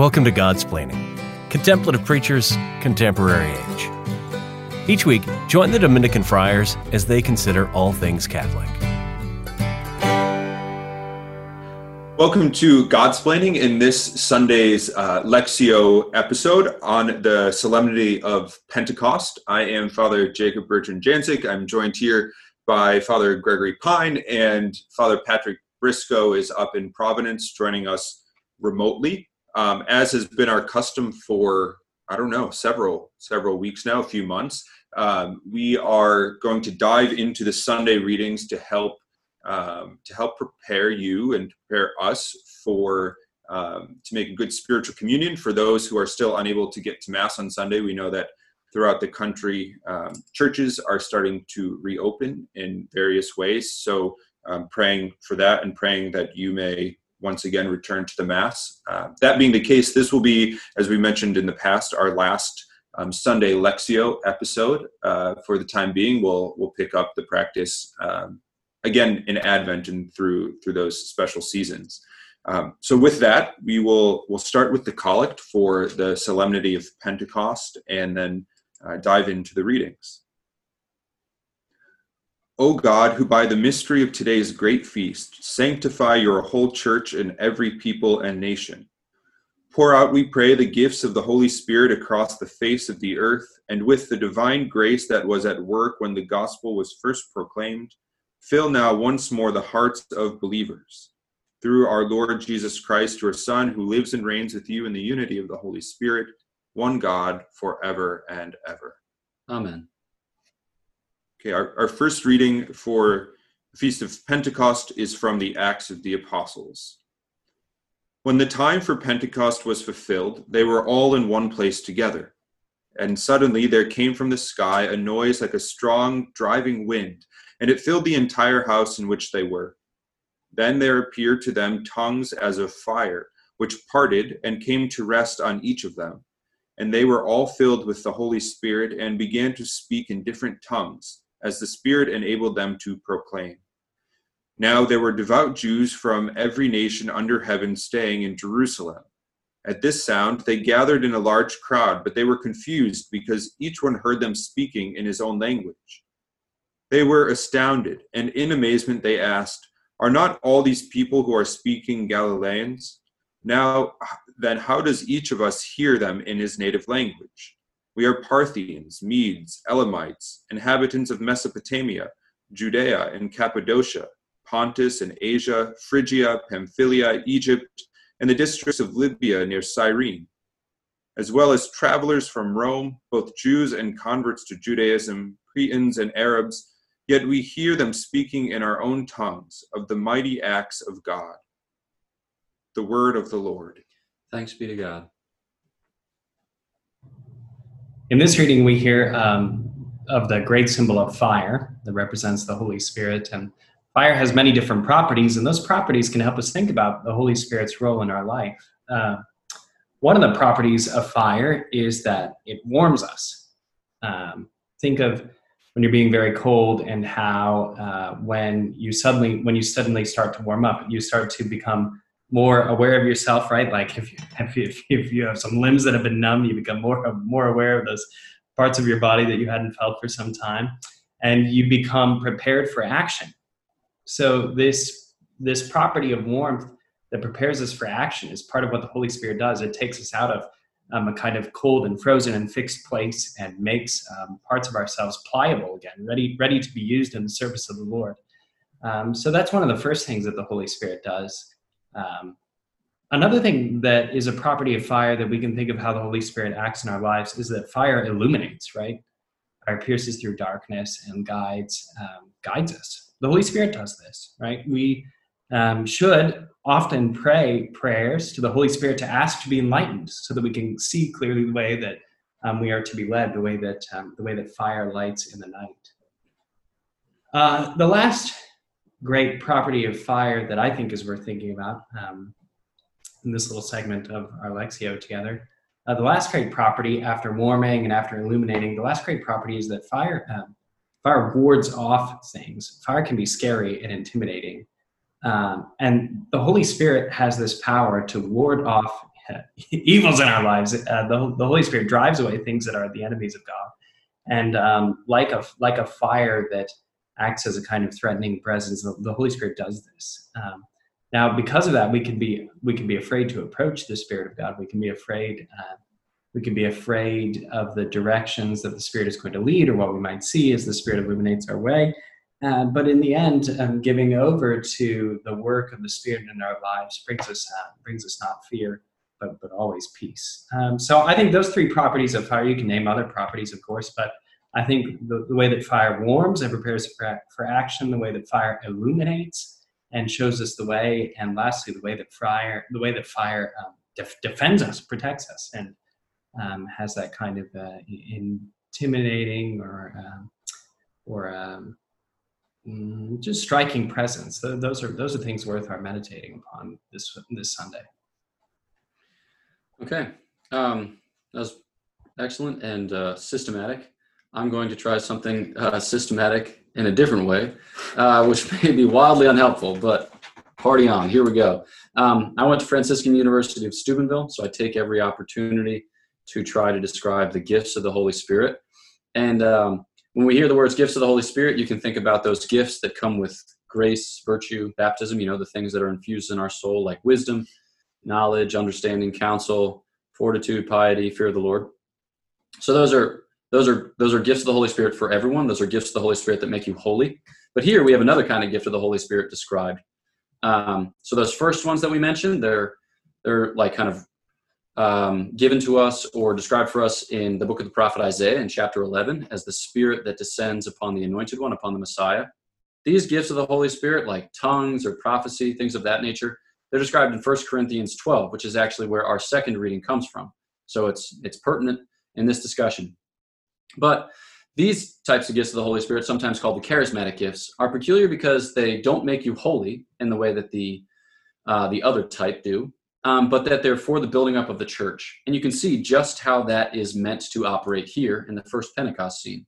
Welcome to Godsplaining, Contemplative Preachers, Contemporary Age. Each week, join the Dominican friars as they consider all things Catholic. Welcome to Godsplaining in this Sunday's uh, Lectio episode on the Solemnity of Pentecost. I am Father Jacob Bertrand Janczyk. I'm joined here by Father Gregory Pine, and Father Patrick Briscoe is up in Providence joining us remotely um, as has been our custom for I don't know several several weeks now, a few months. Um, we are going to dive into the Sunday readings to help um, to help prepare you and prepare us for um, to make a good spiritual communion for those who are still unable to get to Mass on Sunday. We know that throughout the country, um, churches are starting to reopen in various ways. So, um, praying for that and praying that you may once again return to the Mass. Uh, that being the case, this will be, as we mentioned in the past, our last um, Sunday Lectio episode. Uh, for the time being, we'll we'll pick up the practice um, again in Advent and through through those special seasons. Um, so with that, we will we'll start with the collect for the Solemnity of Pentecost, and then uh, dive into the readings. O God, who by the mystery of today's great feast sanctify your whole church and every people and nation, pour out, we pray, the gifts of the Holy Spirit across the face of the earth, and with the divine grace that was at work when the gospel was first proclaimed, fill now once more the hearts of believers. Through our Lord Jesus Christ, your Son, who lives and reigns with you in the unity of the Holy Spirit, one God, forever and ever. Amen. Okay, our, our first reading for the Feast of Pentecost is from the Acts of the Apostles. When the time for Pentecost was fulfilled, they were all in one place together. And suddenly there came from the sky a noise like a strong driving wind, and it filled the entire house in which they were. Then there appeared to them tongues as of fire, which parted and came to rest on each of them. And they were all filled with the Holy Spirit and began to speak in different tongues as the Spirit enabled them to proclaim. Now there were devout Jews from every nation under heaven staying in Jerusalem. At this sound, they gathered in a large crowd, but they were confused because each one heard them speaking in his own language. They were astounded, and in amazement they asked, Are not all these people who are speaking Galileans? Now, then, how does each of us hear them in his native language? We are Parthians, Medes, Elamites, inhabitants of Mesopotamia, Judea and Cappadocia, Pontus and Asia, Phrygia, Pamphylia, Egypt, and the districts of Libya near Cyrene, as well as travelers from Rome, both Jews and converts to Judaism, Cretans and Arabs, yet we hear them speaking in our own tongues of the mighty acts of God. The word of the Lord. Thanks be to God. In this reading, we hear um, of the great symbol of fire that represents the Holy Spirit. And fire has many different properties, and those properties can help us think about the Holy Spirit's role in our life. Uh, one of the properties of fire is that it warms us. Um, think of when you're being very cold and how uh, when you suddenly when you suddenly start to warm up, you start to become more aware of yourself, right? Like if you, if you, if you have some limbs that have been numb, you become more more aware of those parts of your body that you hadn't felt for some time, and you become prepared for action. So this this property of warmth that prepares us for action is part of what the Holy Spirit does. It takes us out of um, a kind of cold and frozen and fixed place and makes um, parts of ourselves pliable again, ready ready to be used in the service of the Lord. Um, so that's one of the first things that the Holy Spirit does. Um, another thing that is a property of fire that we can think of how the Holy Spirit acts in our lives is that fire illuminates, right? Fire pierces through darkness and guides um, guides us. The Holy Spirit does this, right? We um, should often pray prayers to the Holy Spirit to ask to be enlightened, so that we can see clearly the way that um, we are to be led, the way that um, the way that fire lights in the night. Uh, the last great property of fire that I think is worth thinking about um, in this little segment of our Lectio together. Uh, the last great property, after warming and after illuminating, the last great property is that fire um, fire wards off things. Fire can be scary and intimidating, um, and the Holy Spirit has this power to ward off evils in our lives. Uh, the, the Holy Spirit drives away things that are the enemies of God. And um, like, a, like a fire that acts as a kind of threatening presence, the, Holy Spirit does this. Um, now, because of that, we can be we can be afraid to approach the Spirit of God. We can be afraid. Uh, we can be afraid of the directions that the Spirit is going to lead, or what we might see as the Spirit illuminates our way. Uh, but in the end, um, giving over to the work of the Spirit in our lives brings us uh, brings us not fear, but but always peace. Um, so I think those three properties of fire. You can name other properties, of course, but I think the, the way that fire warms and prepares for, for action, the way that fire illuminates and shows us the way, and lastly, the way that fire the way that fire um, def- defends us, protects us, and um, has that kind of uh, intimidating or um, or um, Mm, just striking presence. Those are those are things worth our meditating upon this this Sunday. Okay, um, that was excellent and uh, systematic. I'm going to try something uh, systematic in a different way, uh, which may be wildly unhelpful, but party on. Here we go. Um, I went to Franciscan University of Steubenville, so I take every opportunity to try to describe the gifts of the Holy Spirit. And um, when we hear the words gifts of the Holy Spirit, you can think about those gifts that come with grace, virtue, baptism, you know, the things that are infused in our soul, like wisdom, knowledge, understanding, counsel, fortitude, piety, fear of the Lord. So those are those are those are gifts of the Holy Spirit for everyone. Those are gifts of the Holy Spirit that make you holy. But here we have another kind of gift of the Holy Spirit described. Um, so those first ones that we mentioned, they're they're like kind of um, given to us or described for us in the book of the prophet Isaiah in chapter 11 as the spirit that descends upon the anointed one, upon the Messiah. These gifts of the Holy Spirit, like tongues or prophecy, things of that nature, they're described in 1 Corinthians 12, which is actually where our second reading comes from. So it's it's pertinent in this discussion. But these types of gifts of the Holy Spirit, sometimes called the charismatic gifts, are peculiar because they don't make you holy in the way that the uh, the other type do um, but that they're for the building up of the church. And you can see just how that is meant to operate here in the first Pentecost scene.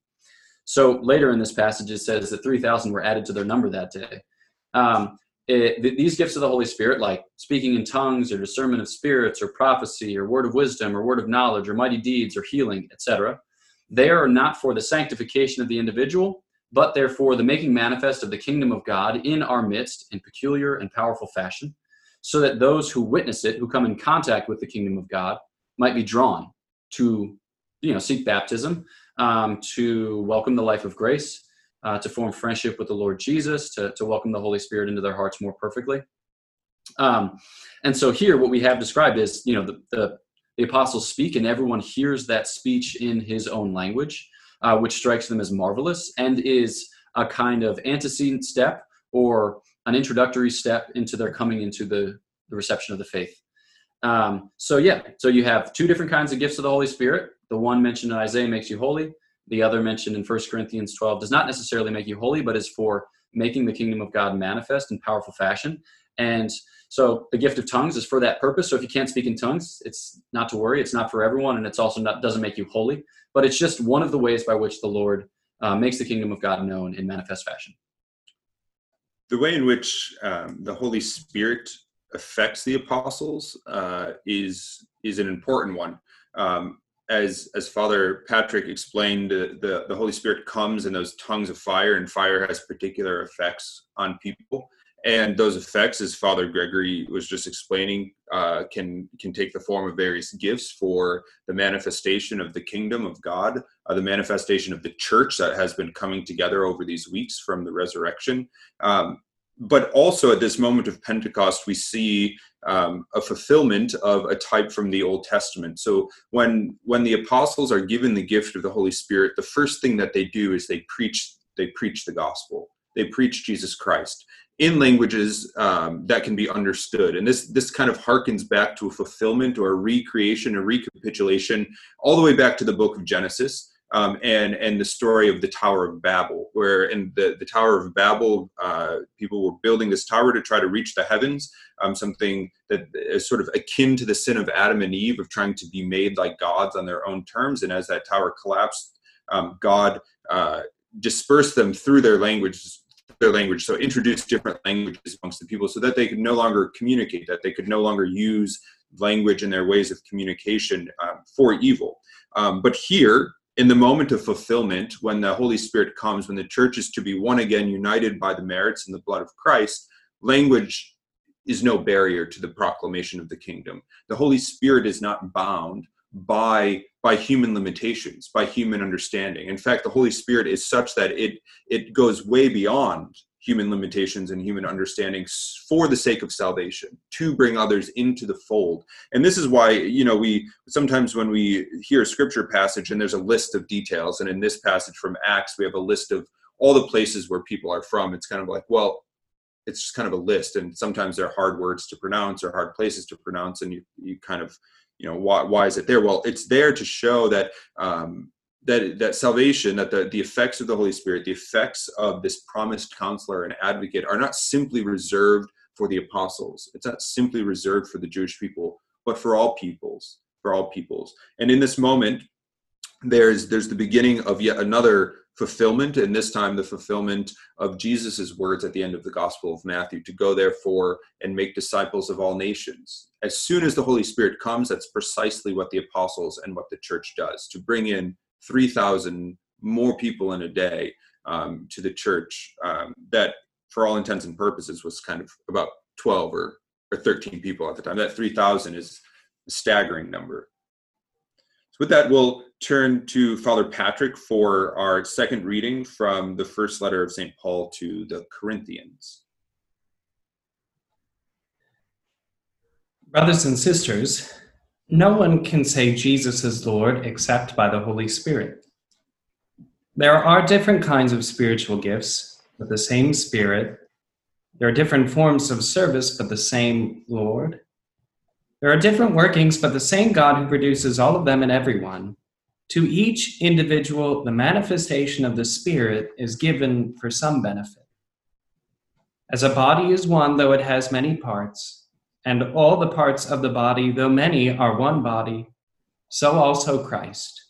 So later in this passage, it says that 3,000 were added to their number that day. Um, it, th- these gifts of the Holy Spirit, like speaking in tongues or discernment of spirits or prophecy or word of wisdom or word of knowledge or mighty deeds or healing, etc., they are not for the sanctification of the individual, but they're for the making manifest of the kingdom of God in our midst in peculiar and powerful fashion so that those who witness it, who come in contact with the kingdom of God, might be drawn to, you know, seek baptism, um, to welcome the life of grace, uh, to form friendship with the Lord Jesus, to, to welcome the Holy Spirit into their hearts more perfectly. Um, and so here, what we have described is, you know, the, the, the apostles speak, and everyone hears that speech in his own language, uh, which strikes them as marvelous and is a kind of antecedent step or an introductory step into their coming into the, the reception of the faith. Um, so yeah, so you have two different kinds of gifts of the Holy Spirit. The one mentioned in Isaiah makes you holy. The other mentioned in 1 Corinthians 12 does not necessarily make you holy, but is for making the kingdom of God manifest in powerful fashion. And so the gift of tongues is for that purpose. So if you can't speak in tongues, it's not to worry. It's not for everyone, and it's also not doesn't make you holy. But it's just one of the ways by which the Lord uh, makes the kingdom of God known in manifest fashion the way in which um, the Holy Spirit affects the apostles uh, is is an important one. Um, as as Father Patrick explained, the the Holy Spirit comes in those tongues of fire, and fire has particular effects on people. And those effects, as Father Gregory was just explaining, uh, can can take the form of various gifts for the manifestation of the kingdom of God, uh, the manifestation of the church that has been coming together over these weeks from the resurrection. Um, but also at this moment of Pentecost, we see um, a fulfillment of a type from the Old Testament. So when when the apostles are given the gift of the Holy Spirit, the first thing that they do is they preach they preach the gospel. They preach Jesus Christ in languages um, that can be understood. And this this kind of harkens back to a fulfillment or a recreation, a recapitulation, all the way back to the book of Genesis. Um, and and the story of the Tower of Babel, where in the, the Tower of Babel, uh, people were building this tower to try to reach the heavens, um, something that is sort of akin to the sin of Adam and Eve of trying to be made like gods on their own terms. And as that tower collapsed, um, God uh, dispersed them through their language their language so introduce different languages amongst the people so that they could no longer communicate that they could no longer use language and their ways of communication um, for evil. Um, but here, in the moment of fulfillment, when the Holy Spirit comes, when the church is to be one again, united by the merits and the blood of Christ, language is no barrier to the proclamation of the kingdom. The Holy Spirit is not bound by by human limitations by human understanding. In fact the holy spirit is such that it it goes way beyond human limitations and human understanding for the sake of salvation to bring others into the fold. And this is why you know we sometimes when we hear a scripture passage and there's a list of details and in this passage from acts we have a list of all the places where people are from it's kind of like well it's just kind of a list and sometimes they're hard words to pronounce or hard places to pronounce and you, you kind of you know why, why is it there? Well it's there to show that um, that that salvation that the, the effects of the holy spirit the effects of this promised counselor and advocate are not simply reserved for the apostles. It's not simply reserved for the jewish people but for all peoples for all peoples. And in this moment there's there's the beginning of yet another fulfillment, and this time the fulfillment of Jesus' words at the end of the Gospel of Matthew to go therefore and make disciples of all nations. As soon as the Holy Spirit comes, that's precisely what the apostles and what the church does to bring in 3,000 more people in a day um, to the church. Um, that, for all intents and purposes, was kind of about 12 or, or 13 people at the time. That 3,000 is a staggering number. With that, we'll turn to Father Patrick for our second reading from the first letter of St. Paul to the Corinthians. Brothers and sisters, no one can say Jesus is Lord except by the Holy Spirit. There are different kinds of spiritual gifts, but the same Spirit. There are different forms of service, but the same Lord. There are different workings, but the same God who produces all of them in everyone. To each individual, the manifestation of the Spirit is given for some benefit. As a body is one, though it has many parts, and all the parts of the body, though many, are one body, so also Christ.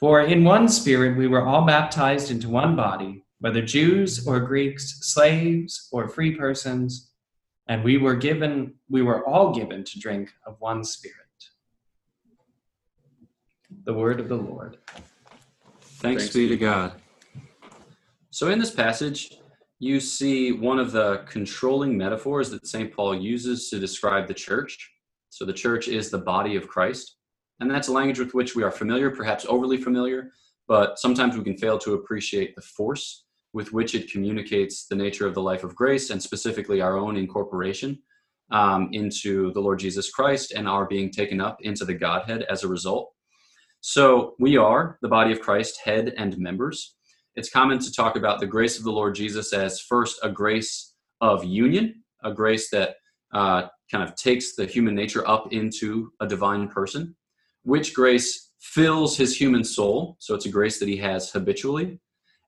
For in one Spirit we were all baptized into one body, whether Jews or Greeks, slaves or free persons and we were given we were all given to drink of one spirit. The word of the lord. Thanks, thanks be to god. So in this passage you see one of the controlling metaphors that st paul uses to describe the church. So the church is the body of christ. And that's a language with which we are familiar perhaps overly familiar but sometimes we can fail to appreciate the force with which it communicates the nature of the life of grace and specifically our own incorporation um, into the Lord Jesus Christ and our being taken up into the Godhead as a result. So we are the body of Christ, head and members. It's common to talk about the grace of the Lord Jesus as first a grace of union, a grace that uh, kind of takes the human nature up into a divine person, which grace fills his human soul. So it's a grace that he has habitually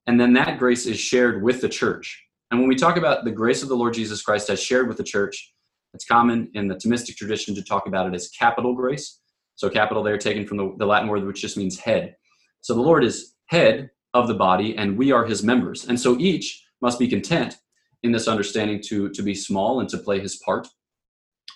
and then that grace is shared with the church. And when we talk about the grace of the Lord Jesus Christ as shared with the church, it's common in the Thomistic tradition to talk about it as capital grace. So, capital there taken from the, the Latin word, which just means head. So, the Lord is head of the body, and we are his members. And so, each must be content in this understanding to, to be small and to play his part.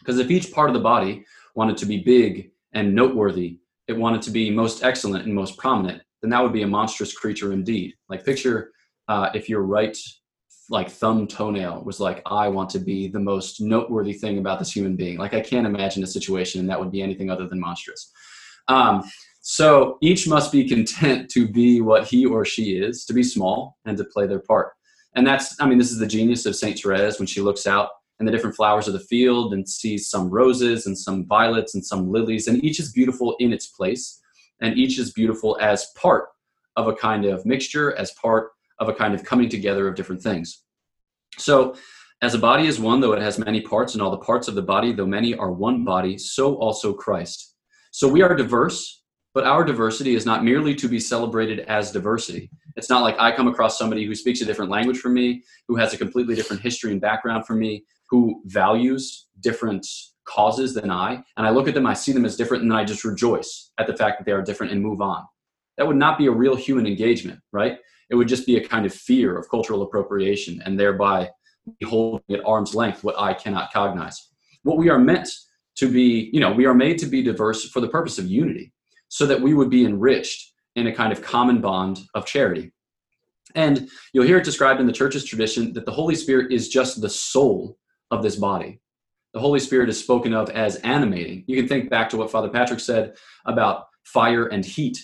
Because if each part of the body wanted to be big and noteworthy, it wanted to be most excellent and most prominent, then that would be a monstrous creature indeed. Like picture uh, if your right like thumb toenail was like I want to be the most noteworthy thing about this human being. Like I can't imagine a situation and that would be anything other than monstrous. Um, so each must be content to be what he or she is, to be small and to play their part. And that's, I mean, this is the genius of Saint Therese when she looks out and the different flowers of the field and sees some roses and some violets and some lilies, and each is beautiful in its place and each is beautiful as part of a kind of mixture, as part of a kind of coming together of different things. So, as a body is one, though it has many parts, and all the parts of the body, though many are one body, so also Christ. So we are diverse, but our diversity is not merely to be celebrated as diversity. It's not like I come across somebody who speaks a different language from me, who has a completely different history and background from me, who values different causes than I, and I look at them, I see them as different, and then I just rejoice at the fact that they are different and move on. That would not be a real human engagement, right? It would just be a kind of fear of cultural appropriation and thereby holding at arm's length what I cannot cognize. What we are meant to be, you know, we are made to be diverse for the purpose of unity, so that we would be enriched in a kind of common bond of charity. And you'll hear it described in the church's tradition that the Holy Spirit is just the soul of this body. The Holy Spirit is spoken of as animating. You can think back to what Father Patrick said about fire and heat.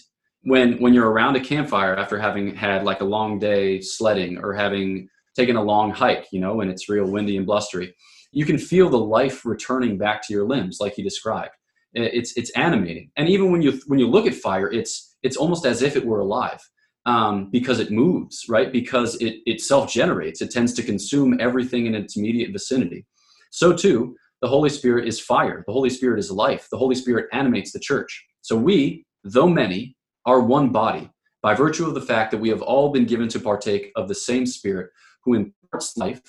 When, when you're around a campfire after having had like a long day sledding or having taken a long hike, you know, when it's real windy and blustery, you can feel the life returning back to your limbs, like he described. It's it's animating, and even when you when you look at fire, it's it's almost as if it were alive um, because it moves, right? Because it it self generates. It tends to consume everything in its immediate vicinity. So too, the Holy Spirit is fire. The Holy Spirit is life. The Holy Spirit animates the church. So we, though many, are one body by virtue of the fact that we have all been given to partake of the same Spirit who imparts life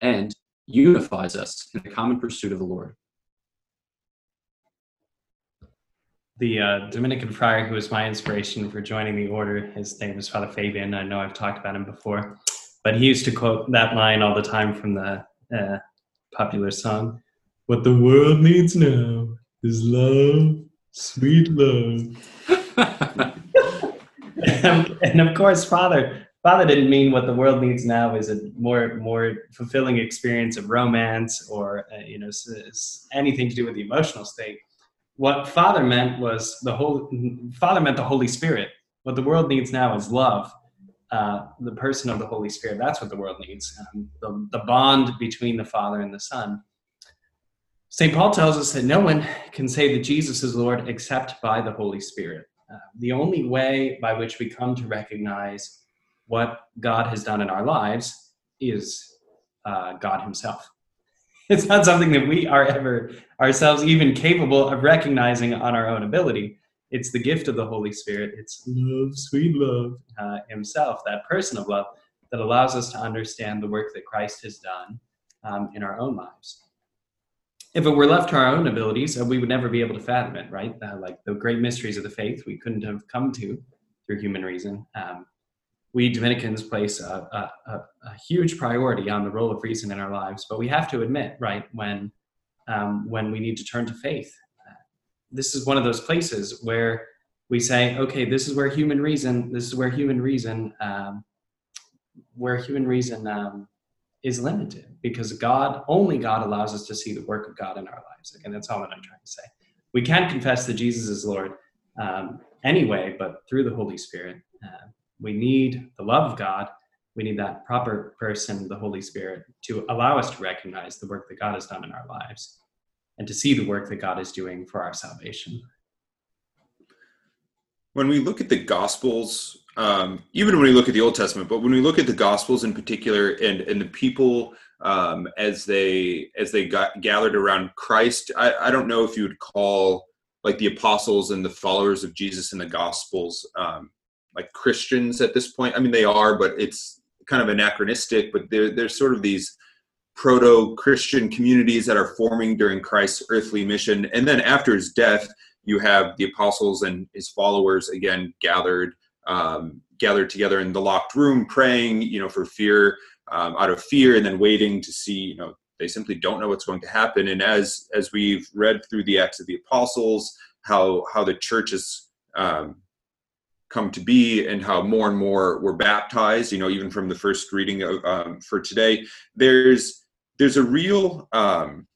and unifies us in the common pursuit of the Lord. The uh, Dominican friar who was my inspiration for joining the order, his name is Father Fabian. I know I've talked about him before, but he used to quote that line all the time from the uh, popular song What the world needs now is love, sweet love. and, of course, Father Father didn't mean what the world needs now is a more more fulfilling experience of romance or uh, you know anything to do with the emotional state. What Father meant was the whole. Father meant the Holy Spirit. What the world needs now is love, uh, the person of the Holy Spirit. That's what the world needs. Um, the, the bond between the Father and the Son. St. Paul tells us that no one can say that Jesus is Lord except by the Holy Spirit. Uh, the only way by which we come to recognize what God has done in our lives is uh, God Himself. It's not something that we are ever ourselves even capable of recognizing on our own ability. It's the gift of the Holy Spirit. It's love, sweet love, uh, Himself, that person of love, that allows us to understand the work that Christ has done um, in our own lives. If it were left to our own abilities, uh, we would never be able to fathom it, right? Uh, like the great mysteries of the faith, we couldn't have come to through human reason. Um, we Dominicans place a, a, a, huge priority on the role of reason in our lives, but we have to admit, right, when um, when we need to turn to faith, this is one of those places where we say, okay, this is where human reason, this is where human reason, um, where human reason um, is limited, because God, only God, allows us to see the work of God in our lives. Again, that's all that I'm trying to say. We can confess that Jesus is Lord um, anyway, but through the Holy Spirit. Uh, we need the love of God. We need that proper person, the Holy Spirit, to allow us to recognize the work that God has done in our lives and to see the work that God is doing for our salvation. When we look at the Gospels, um, even when we look at the Old Testament, but when we look at the Gospels in particular, and and the people um, as they as they got gathered around Christ, I, I don't know if you would call like the apostles and the followers of Jesus in the Gospels um, like Christians at this point. I mean, they are, but it's kind of anachronistic. But there, there's sort of these proto-Christian communities that are forming during Christ's earthly mission, and then after his death, you have the apostles and his followers again gathered um, gathered together in the locked room, praying, you know, for fear, um, out of fear, and then waiting to see, you know, they simply don't know what's going to happen. And as as we've read through the Acts of the Apostles, how how the church is um, come to be and how more and more were baptized you know even from the first reading of, um, for today there's there's a real um,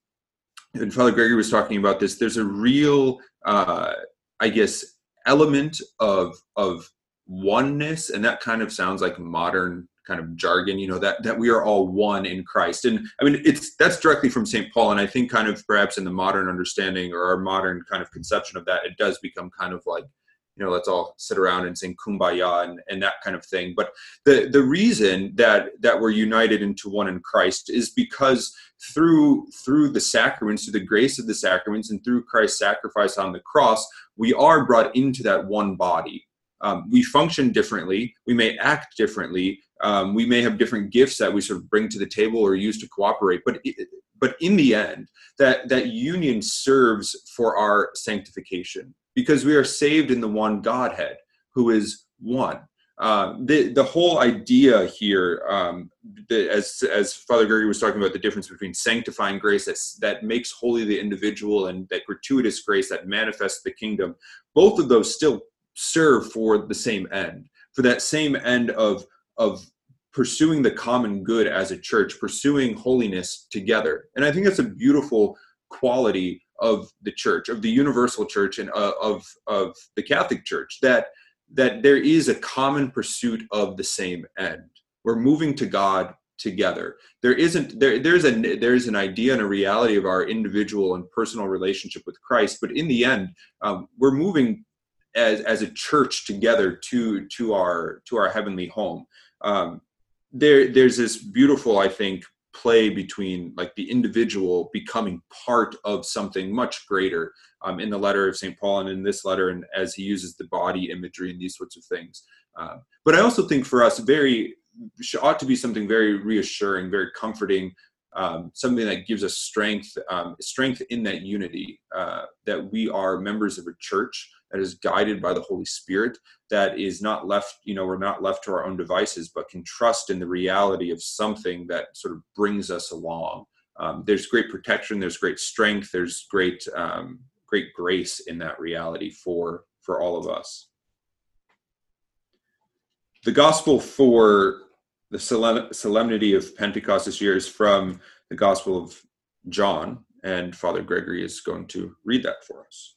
and father gregory was talking about this there's a real uh, i guess element of of oneness and that kind of sounds like modern kind of jargon you know that that we are all one in christ. And i mean it's that's directly from st paul and i think kind of perhaps in the modern understanding or our modern kind of conception of that it does become kind of like you know let's all sit around and sing kumbaya and, and that kind of thing. But the the reason that that we're united into one in christ is because through through the sacraments through the grace of the sacraments and through christ's sacrifice on the cross we are brought into that one body. Um, we function differently. We may act differently. Um, we may have different gifts that we sort of bring to the table or use to cooperate. But but in the end that that union serves for our sanctification because we are saved in the one Godhead who is one. uh, the the whole idea here, um, the, as as Father Gregory was talking about the difference between sanctifying grace that that makes holy the individual and that gratuitous grace that manifests the kingdom, both of those still serve for the same end, for that same end of of pursuing the common good as a church, pursuing holiness together. And I think that's a beautiful quality of the church, of the universal church, and uh, of of the Catholic Church that that there is a common pursuit of the same end. We're moving to God together. There isn't there there's a there's an idea and a reality of our individual and personal relationship with Christ, but in the end, um, we're moving as as a church together to to our to our heavenly home. Um, there there's this beautiful, I think, play between like the individual becoming part of something much greater um, in the letter of St. Paul and in this letter, and as he uses the body imagery and these sorts of things. Uh, but I also think for us, very ought to be something very reassuring, very comforting, um, something that gives us strength, um, strength in that unity, uh, that we are members of a church that is guided by the Holy Spirit, that is not left, you know, we're not left to our own devices, but can trust in the reality of something that sort of brings us along. Um, there's great protection, there's great strength, there's great, um, great grace in that reality for for all of us. The gospel for the solemnity of Pentecost this year is from the Gospel of John, and Father Gregory is going to read that for us.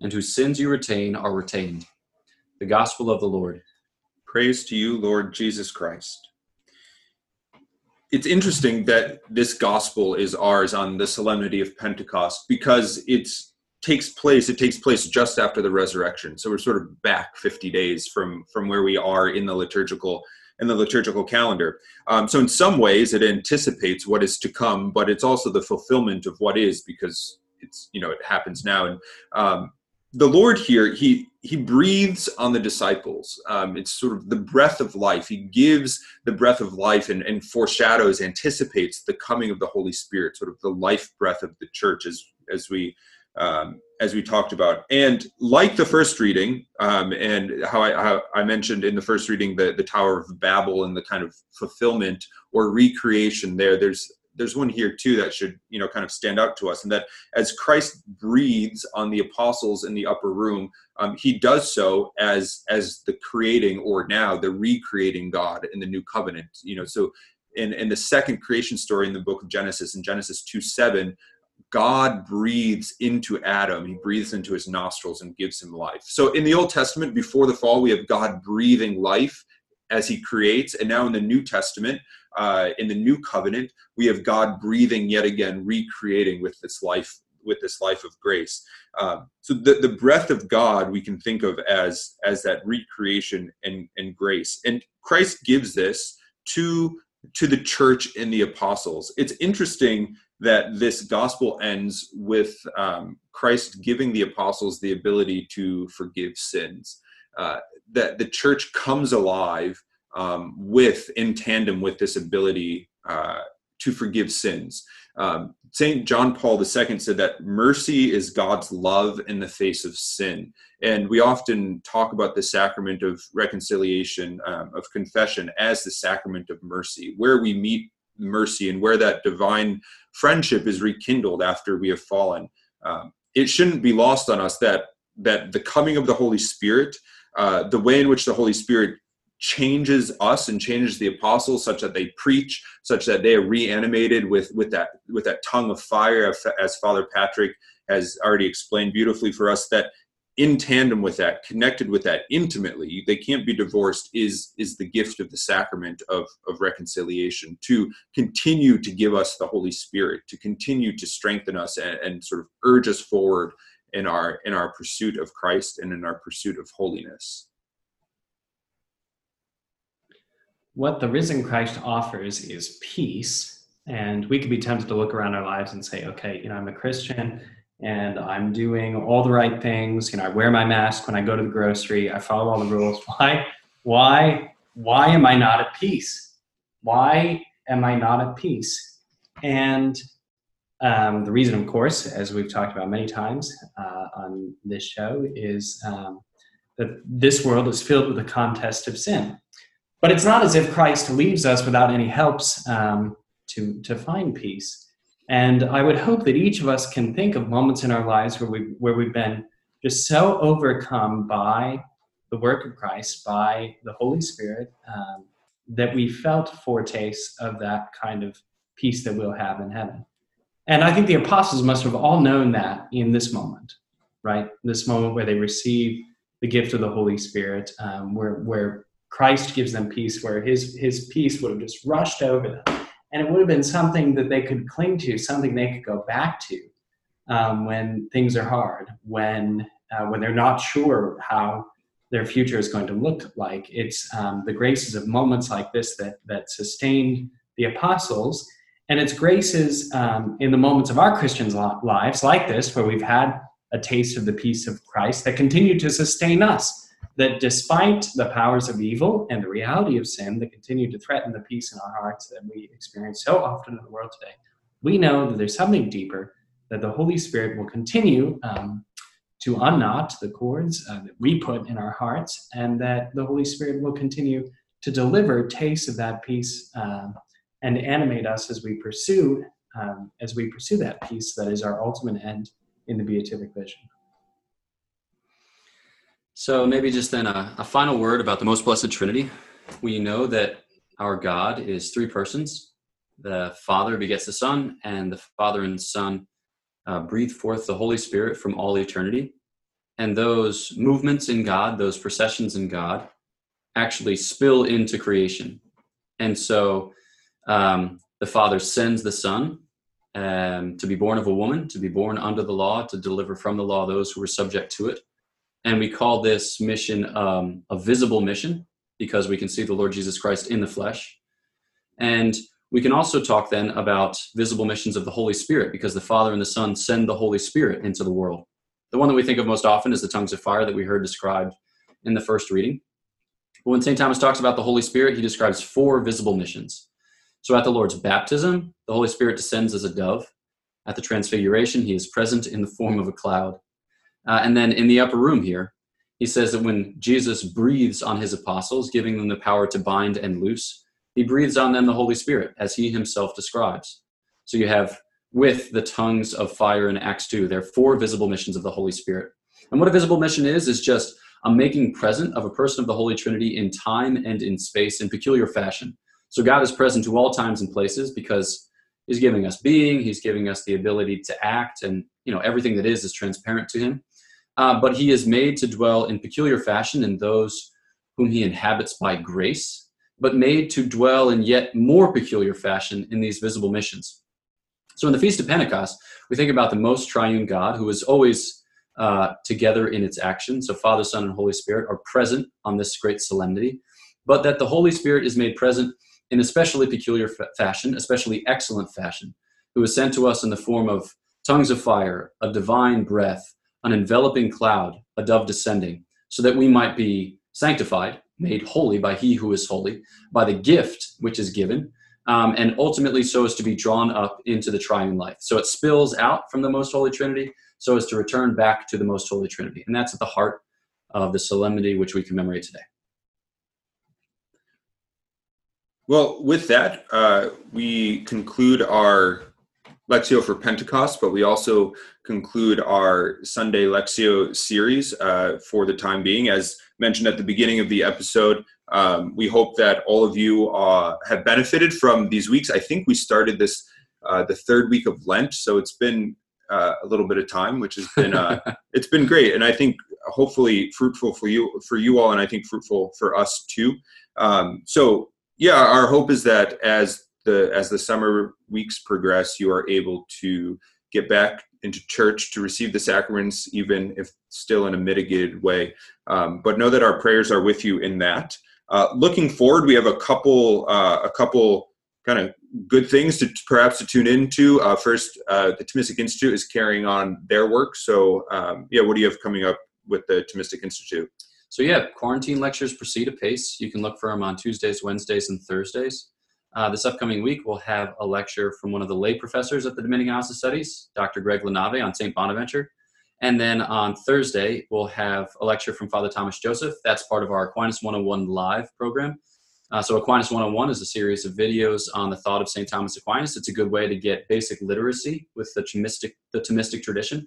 and whose sins you retain are retained. The Gospel of the Lord. Praise to you, Lord Jesus Christ. It's interesting that this gospel is ours on the solemnity of Pentecost because it's takes place it takes place just after the resurrection so we're sort of back 50 days from from where we are in the liturgical in the liturgical calendar um, so in some ways it anticipates what is to come but it's also the fulfillment of what is because it's you know it happens now and um, the lord here he he breathes on the disciples um, it's sort of the breath of life he gives the breath of life and, and foreshadows anticipates the coming of the holy spirit sort of the life breath of the church as as we um, as we talked about. And like the first reading, um, and how I, how I, mentioned in the first reading, the, the Tower of Babel and the kind of fulfillment or recreation there, there's there's one here too that should you know kind of stand out to us, and that as Christ breathes on the apostles in the upper room, um, he does so as as the creating or now the recreating God in the new covenant. You know, so in in the second creation story in the book of Genesis, in Genesis two seven, God breathes into Adam. He breathes into his nostrils and gives him life. So in the Old Testament, before the fall, we have God breathing life as he creates. And now in the New Testament, uh, in the new covenant, we have God breathing yet again, recreating with this life with this life of grace. Um, so the, the breath of God we can think of as as that recreation and, and grace. And Christ gives this to to the church and the apostles. It's interesting that this gospel ends with um, Christ giving the apostles the ability to forgive sins. Uh, that the church comes alive um, with, in tandem with this ability uh, to forgive sins. Um, St. John Paul II said that mercy is God's love in the face of sin. And we often talk about the sacrament of reconciliation, um, of confession, as the sacrament of mercy, where we meet mercy and where that divine friendship is rekindled after we have fallen. Um, it shouldn't be lost on us that that the coming of the Holy Spirit, uh, the way in which the Holy Spirit changes us and changes the apostles such that they preach such that they are reanimated with with that with that tongue of fire as father patrick has already explained beautifully for us that in tandem with that connected with that intimately they can't be divorced is is the gift of the sacrament of of reconciliation to continue to give us the holy spirit to continue to strengthen us and, and sort of urge us forward in our in our pursuit of christ and in our pursuit of holiness what the risen Christ offers is peace. And we could be tempted to look around our lives and say, okay, you know, I'm a Christian and I'm doing all the right things. You know, I wear my mask when I go to the grocery. I follow all the rules. Why, why, why am I not at peace? Why am I not at peace? And um, the reason, of course, as we've talked about many times uh, on this show, is um, that this world is filled with a contest of sin. But it's not as if Christ leaves us without any helps um, to, to find peace. And I would hope that each of us can think of moments in our lives where, we, where we've been just so overcome by the work of Christ, by the Holy Spirit, um, that we felt foretastes of that kind of peace that we'll have in heaven. And I think the apostles must have all known that in this moment, right? This moment where they receive the gift of the Holy Spirit, um, where, where Christ gives them peace, where his, his peace would have just rushed over them. And it would have been something that they could cling to, something they could go back to um, when things are hard, when, uh, when they're not sure how their future is going to look like. It's um, the graces of moments like this that, that sustained the apostles. And it's graces um, in the moments of our Christians' lives like this, where we've had a taste of the peace of Christ, that continue to sustain us. That despite the powers of evil and the reality of sin that continue to threaten the peace in our hearts that we experience so often in the world today, we know that there's something deeper, that the Holy Spirit will continue um, to unknot the cords uh, that we put in our hearts, and that the Holy Spirit will continue to deliver tastes of that peace um, and animate us as we pursue um, as we pursue that peace that is our ultimate end in the beatific vision. So maybe just then a, a final word about the most blessed Trinity. We know that our God is three persons. The Father begets the Son, and the Father and Son uh, breathe forth the Holy Spirit from all eternity. And those movements in God, those processions in God, actually spill into creation. And so um, the Father sends the Son um, to be born of a woman, to be born under the law, to deliver from the law those who were subject to it. And we call this mission um, a visible mission because we can see the Lord Jesus Christ in the flesh. And we can also talk then about visible missions of the Holy Spirit because the Father and the Son send the Holy Spirit into the world. The one that we think of most often is the tongues of fire that we heard described in the first reading. But when St. Thomas talks about the Holy Spirit, he describes four visible missions. So at the Lord's baptism, the Holy Spirit descends as a dove. At the transfiguration, he is present in the form of a cloud. Uh, and then in the upper room here, he says that when Jesus breathes on his apostles, giving them the power to bind and loose, he breathes on them the Holy Spirit, as he himself describes. So you have with the tongues of fire in Acts 2, there are four visible missions of the Holy Spirit. And what a visible mission is, is just a making present of a person of the Holy Trinity in time and in space in peculiar fashion. So God is present to all times and places because he's giving us being, he's giving us the ability to act, and you know everything that is is transparent to him. Uh, but he is made to dwell in peculiar fashion in those whom he inhabits by grace but made to dwell in yet more peculiar fashion in these visible missions. So in the Feast of Pentecost, we think about the most triune God who is always uh, together in its action. So Father, Son, and Holy Spirit are present on this great solemnity, but that the Holy Spirit is made present in especially peculiar fa- fashion, especially excellent fashion, who is sent to us in the form of tongues of fire, a divine breath, an enveloping cloud, a dove descending, so that we might be sanctified made holy by he who is holy, by the gift which is given, um, and ultimately so as to be drawn up into the triune life. So it spills out from the most holy Trinity so as to return back to the most holy Trinity. And that's at the heart of the solemnity which we commemorate today. Well, with that, uh, we conclude our Lectio for Pentecost, but we also conclude our Sunday Lectio series uh, for the time being. As mentioned at the beginning of the episode, um, we hope that all of you uh, have benefited from these weeks. I think we started this uh, the third week of Lent, so it's been uh, a little bit of time, which has been uh, it's been great, and I think hopefully fruitful for you for you all, and I think fruitful for us too. Um, so yeah, our hope is that as the as the summer weeks progress, you are able to get back into church to receive the sacraments, even if still in a mitigated way. Um, but know that our prayers are with you in that. Uh, looking forward, we have a couple uh, a couple kind of good things to perhaps to tune into. Uh, first, uh, the Thomistic Institute is carrying on their work. So, um, yeah, what do you have coming up with the Thomistic Institute? So, yeah, quarantine lectures proceed apace. You can look for them on Tuesdays, Wednesdays, and Thursdays. Uh, this upcoming week, we'll have a lecture from one of the lay professors at the Dominican House of Studies, Dr. Greg LaNave on St. Bonaventure. And then on Thursday, we'll have a lecture from Father Thomas Joseph. That's part of our Aquinas 101 live program. Uh, so Aquinas 101 is a series of videos on the thought of St. Thomas Aquinas. It's a good way to get basic literacy with the Thomistic, the Thomistic tradition.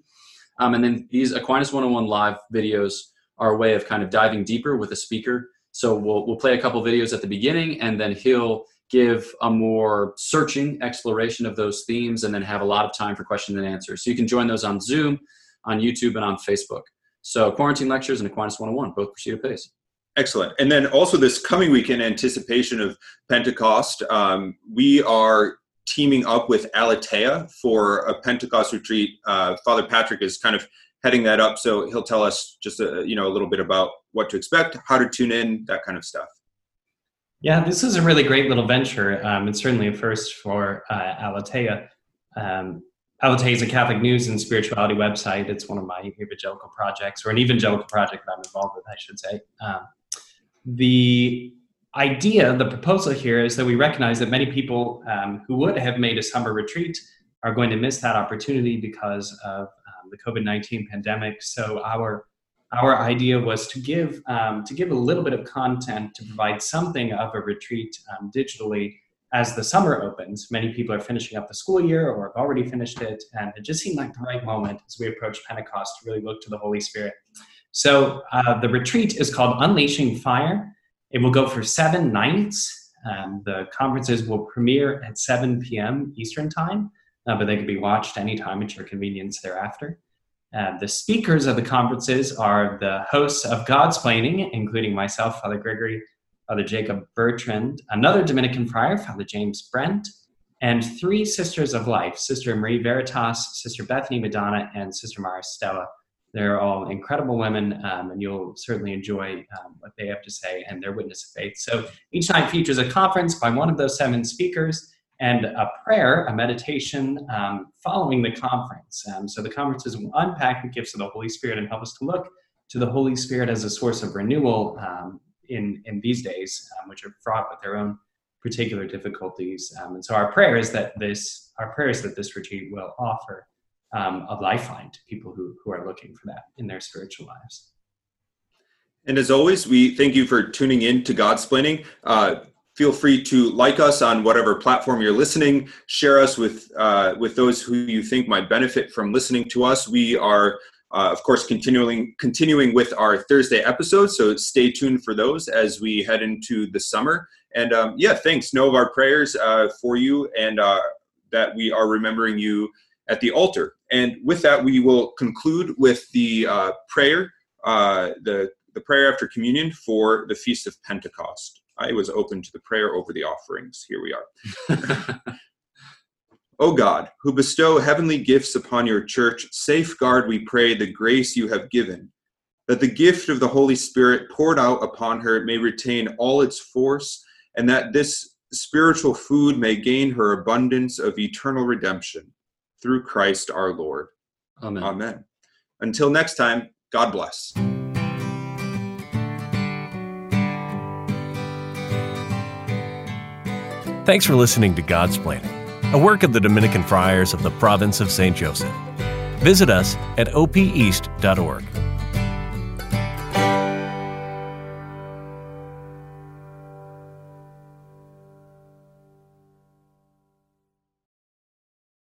Um, and then these Aquinas 101 live videos are a way of kind of diving deeper with a speaker. So we'll, we'll play a couple videos at the beginning and then he'll give a more searching exploration of those themes and then have a lot of time for questions and answers. So you can join those on Zoom, on YouTube, and on Facebook. So Quarantine Lectures and Aquinas 101 both proceed apace. Excellent. And then also this coming week in anticipation of Pentecost, um, we are teaming up with Aleteia for a Pentecost retreat. Uh, Father Patrick is kind of heading that up, so he'll tell us just a, you know a little bit about what to expect, how to tune in, that kind of stuff. Yeah, this is a really great little venture. Um, it's certainly a first for uh, Aleteia. Um, Aleteia is a Catholic news and spirituality website. It's one of my evangelical projects, or an evangelical project that I'm involved with, I should say. Um, the idea, the proposal here is that we recognize that many people um, who would have made a summer retreat are going to miss that opportunity because of um, the COVID 19 pandemic. So, our our idea was to give um, to give a little bit of content to provide something of a retreat um, digitally as the summer opens. Many people are finishing up the school year or have already finished it, and it just seemed like the right moment as we approach Pentecost to really look to the Holy Spirit. So uh, the retreat is called Unleashing Fire. It will go for seven nights. Um, the conferences will premiere at 7 p.m. Eastern Time, uh, but they can be watched anytime at your convenience thereafter. Uh, the speakers of the conferences are the hosts of Godsplaining, including myself, Father Gregory, Father Jacob Bertrand, another Dominican friar, Father James Brent, and three Sisters of Life, Sister Marie Veritas, Sister Bethany Madonna, and Sister Mara Stella. They're all incredible women, um, and you'll certainly enjoy um, what they have to say and their witness of faith. So each night features a conference by one of those seven speakers and a prayer, a meditation um, following the conference. Um, so the conferences will unpack the gifts of the Holy Spirit and help us to look to the Holy Spirit as a source of renewal um, in, in these days, um, which are fraught with their own particular difficulties. and so our prayer is that this, our prayer is that this retreat will offer um, a lifeline to people who, who are looking for that in their spiritual lives. And as always, we thank you for tuning in to Godsplaining. Uh, feel free to like us on whatever platform you're listening. Share us with uh, with those who you think might benefit from listening to us. We are, uh, of course, continuing continuing with our Thursday episodes. So stay tuned for those as we head into the summer. And um, yeah, thanks. Know of our prayers uh, for you, and uh, that we are remembering you at the altar. And with that, we will conclude with the uh, prayer, uh, the, the prayer after communion for the Feast of Pentecost. I was open to the prayer over the offerings. Here we are. o God, who bestow heavenly gifts upon your church, safeguard, we pray, the grace you have given, that the gift of the Holy Spirit poured out upon her may retain all its force, and that this spiritual food may gain her abundance of eternal redemption through Christ our Lord. Amen. Amen. Until next time, God bless. Thanks for listening to Godsplaining, a work of the Dominican Friars of the Province of St. Joseph. Visit us at opeast.org.